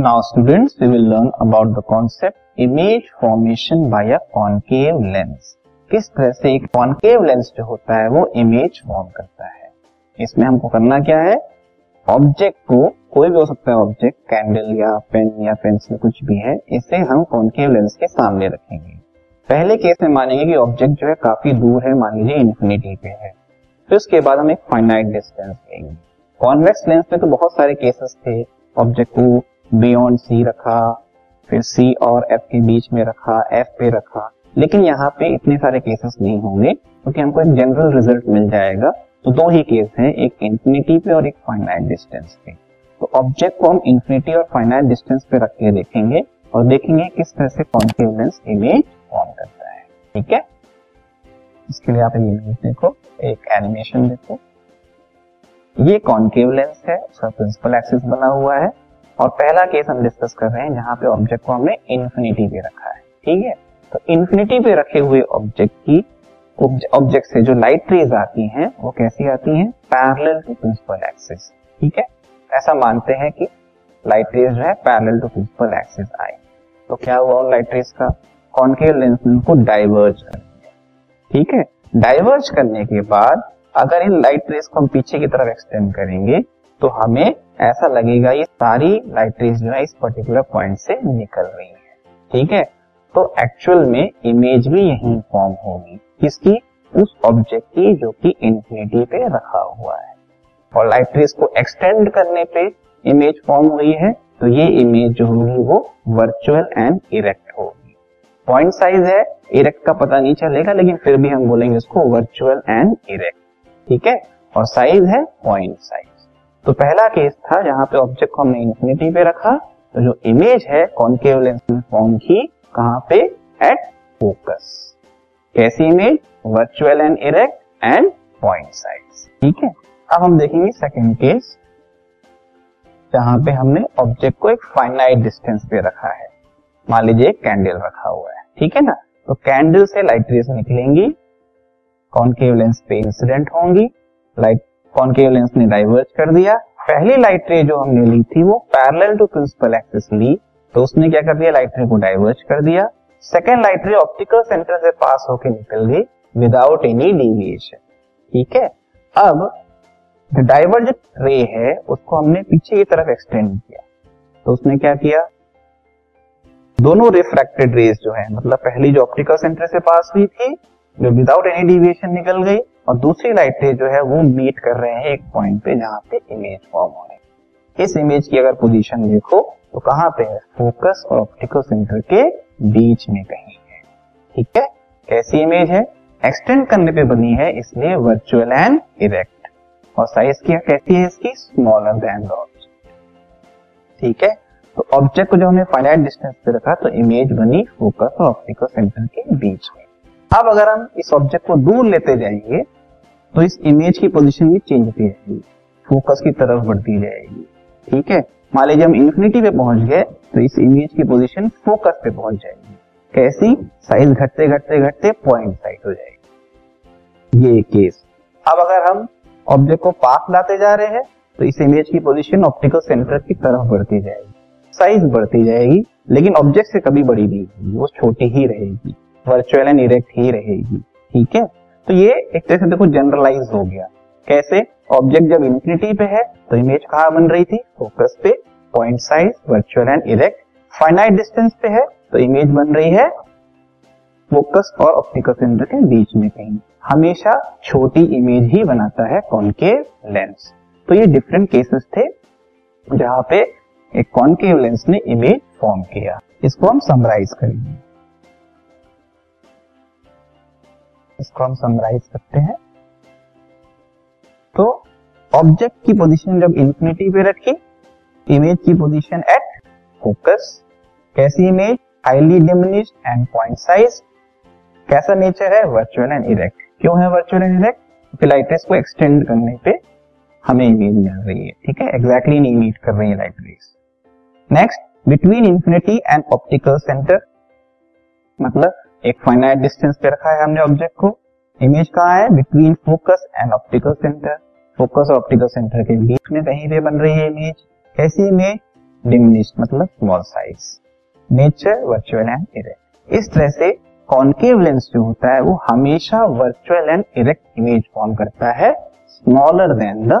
Now students we will learn about the concept image formation by a concave lens किस तरह से एक concave lens जो होता है, वो इमेज फॉर्म करता है? इसमें हमको करना क्या है? ऑब्जेक्ट को, कोई भी हो सकता है ऑब्जेक्ट कैंडल या पेन या पेंसिल कुछ भी है, इसे हम कॉनकेव लेंस के सामने रखेंगे। पहले केस में मानेंगे कि ऑब्जेक्ट जो है काफ़ी दूर है, मान लीजिए इन्फिनिटी पे है। फिर उसके बाद हम एक फाइनाइट डिस्टेंस लेंगे। कॉन्वेक्स लेंस में तो बहुत सारे केसेस थे ऑब्जेक्ट को बियॉन्ड सी रखा, फिर सी और एफ़ के बीच में रखा, एफ़ पे रखा। लेकिन यहाँ पे इतने सारे केसेस नहीं होंगे, क्योंकि हमको एक जनरल रिज़ल्ट मिल जाएगा। तो दो ही केस हैं, एक इंफिनिटी पे और एक फाइनाइट डिस्टेंस पे। तो ऑब्जेक्ट को हम इंफिनिटी और फाइनाइट डिस्टेंस पे रख के देखेंगे और देखेंगे किस तरह से कॉन्केव लेंस इमेज फॉर्म करता है। ठीक है? इसके लिए आप ये इमेज देखो, एक एनिमेशन देखो। ये कॉन्केव लेंस है, उसका प्रिंसिपल एक्सिस बना हुआ है। और पहला केस हम डिस्कस कर रहे हैं जहाँ पे ऑब्जेक्ट को हमने इन्फिनिटी पे रखा है, ठीक है? तो इन्फिनिटी पे रखे हुए ऑब्जेक्ट की ऑब्जेक्ट से जो लाइट रेज आती हैं, वो कैसी आती हैं? पैरेलल टू प्रिंसिपल एक्सिस ठीक है? ऐसा मानते हैं कि लाइट रेज जो है पैरेलल टू प्रिंसिपल एक्सिस आए। तो क्या हुआ लाइट रेज का? कॉन्केव लेंस को डाइवर्ज कर ठीक है? डाइवर्ज करने के बाद, अगर इन लाइट रेज को हम पीछे की तरफ़ एक्सटेंड करेंगे तो हमें ऐसा लगेगा ये सारी लाइट रेज जो है इस पर्टिकुलर पॉइंट से निकल रही है। ठीक है? तो एक्चुअल में इमेज भी यही फॉर्म होगी। किसकी? उस ऑब्जेक्ट की जो कि इंफिनिटी पे रखा हुआ है। और लाइट को एक्सटेंड करने पे इमेज फॉर्म हुई है तो ये इमेज जो होगी वो वर्चुअल एंड इरेक्ट होगी। पॉइंट साइज़ है इरेक्ट का पता नहीं चलेगा, लेकिन फिर भी हम बोलेंगे इसको वर्चुअल एंड इरेक्ट ठीक है? और साइज़ है पॉइंट साइज़ तो पहला केस था जहाँ पे ऑब्जेक्ट को हमने इंफिनिटी पे रखा। तो जो इमेज है कॉन्केव लेंस में फॉर्म की, कहाँ पे? एट फोकस कैसी image virtual and erect and point size ठीक है? अब हम देखेंगे सेकेंड केस जहाँ पे हमने ऑब्जेक्ट को एक फाइनाइट डिस्टेंस पे रखा है। मान लीजिए एक कैंडल रखा हुआ है। ठीक है ना? तो कैंडल से लाइट रेस निकलेंगी। कॉन्केव लेंस पे इंसिडेंट होंगी। लाइट कॉन्केव लेंस ने डाइवर्ज कर दिया। पहली लाइट रे जो हमने ली थी वो पैरेलल टू प्रिंसिपल एक्सिस ली तो उसने क्या कर दिया? लाइट रे को डाइवर्ज कर दिया। Second light ray optical centre से पास होकर निकल गई विदाउट एनी डिविएशन ठीक है? अब जो डाइवर्ज रे है, उसको हमने पीछे की तरफ़ एक्सटेंड किया। तो उसने क्या किया? दोनों रिफ्रैक्टेड रेज जो है मतलब पहली जो ऑप्टिकल सेंटर से पास हुई थी, जो विदाउट एनी डिविएशन निकल गई और दूसरी लाइट रे जो है वो मीट कर रहे हैं एक पॉइंट पे जहाँ पे इमेज फॉर्म हो रही है। इस इमेज की अगर पोजीशन देखो तो कहाँ पे है? फोकस और ऑप्टिकल सेंटर के बीच में कहीं है। ठीक है? कैसी इमेज है? एक्सटेंड करने पे बनी है इसलिए वर्चुअल एंड इरेक्ट और साइज़ क्या कहती है इसकी? स्मॉलर देन ठीक है? तो ऑब्जेक्ट को जो हमने फाइनाइट डिस्टेंस पे रखा तो इमेज बनी फोकस और ऑप्टिकल सेंटर के बीच में। अब अगर हम इस ऑब्जेक्ट को दूर लेते जाएँगे तो इस इमेज की पोजीशन भी चेंज होती रहेगी। फोकस की तरफ़ बढ़ती जाएगी ठीक है? मान लीजिए हम इन्फिनिटी पे पहुँच गए तो इस इमेज की पोजीशन फोकस पे पहुँच जाएगी। कैसी? साइज़ घटते घटते घटते पॉइंट साइज़ हो जाएगी। ये केस अब अगर हम ऑब्जेक्ट को पास लाते जा रहे हैं तो इस इमेज की पोजीशन ऑप्टिकल सेंटर की तरफ़ बढ़ती जाएगी। साइज़ बढ़ती जाएगी, लेकिन ऑब्जेक्ट से कभी बड़ी नहीं होगी, वो छोटी ही रहेगी। वर्चुअल एंड इरेक्ट ही रहेगी। ठीक है? तो ये एक तरह से देखो जनरलाइज हो गया। कैसे? ऑब्जेक्ट जब इंफिनिटी पे है तो इमेज कहा बन रही थी? फोकस पे point size virtual and erect finite distance पे है तो इमेज बन रही है फोकस और ऑप्टिकल सेंटर के बीच में कहीं। हमेशा छोटी इमेज ही बनाता है कॉन्केव लेंस तो ये डिफरेंट केसेस थे, जहाँ पे एक कॉन्केव लेंस ने इमेज फॉर्म किया। इसको हम समराइज करेंगे। इसको हम समराइज करते हैं। तो ऑब्जेक्ट की पोजीशन जब इंफिनिटी पे रखी इमेज की पोजीशन एट फोकस कैसी image highly diminish and point size कैसा नेचर है? वर्चुअल एंड इरेक्ट क्यों है वर्चुअल एंड इरेक्ट क्योंकि लाइट को एक्सटेंड करने पे हमें इमेज मिल रही है, ठीक है? एग्जैक्टली नहीं मीट कर रही है light rays next between infinity and optical centre मतलब एक फाइनाइट डिस्टेंस पे रखा है हमने ऑब्जेक्ट को। इमेज कहा है? Between focus and optical centre focus और ऑप्टिकल सेंटर के बीच में कहीं पे बन रही है इमेज कैसी इमेज डिमिनिश मतलब small size nature virtual and erect इस तरह से कॉन्केव लेंस जो होता है, वो हमेशा virtual and erect image form करता है। Smaller than the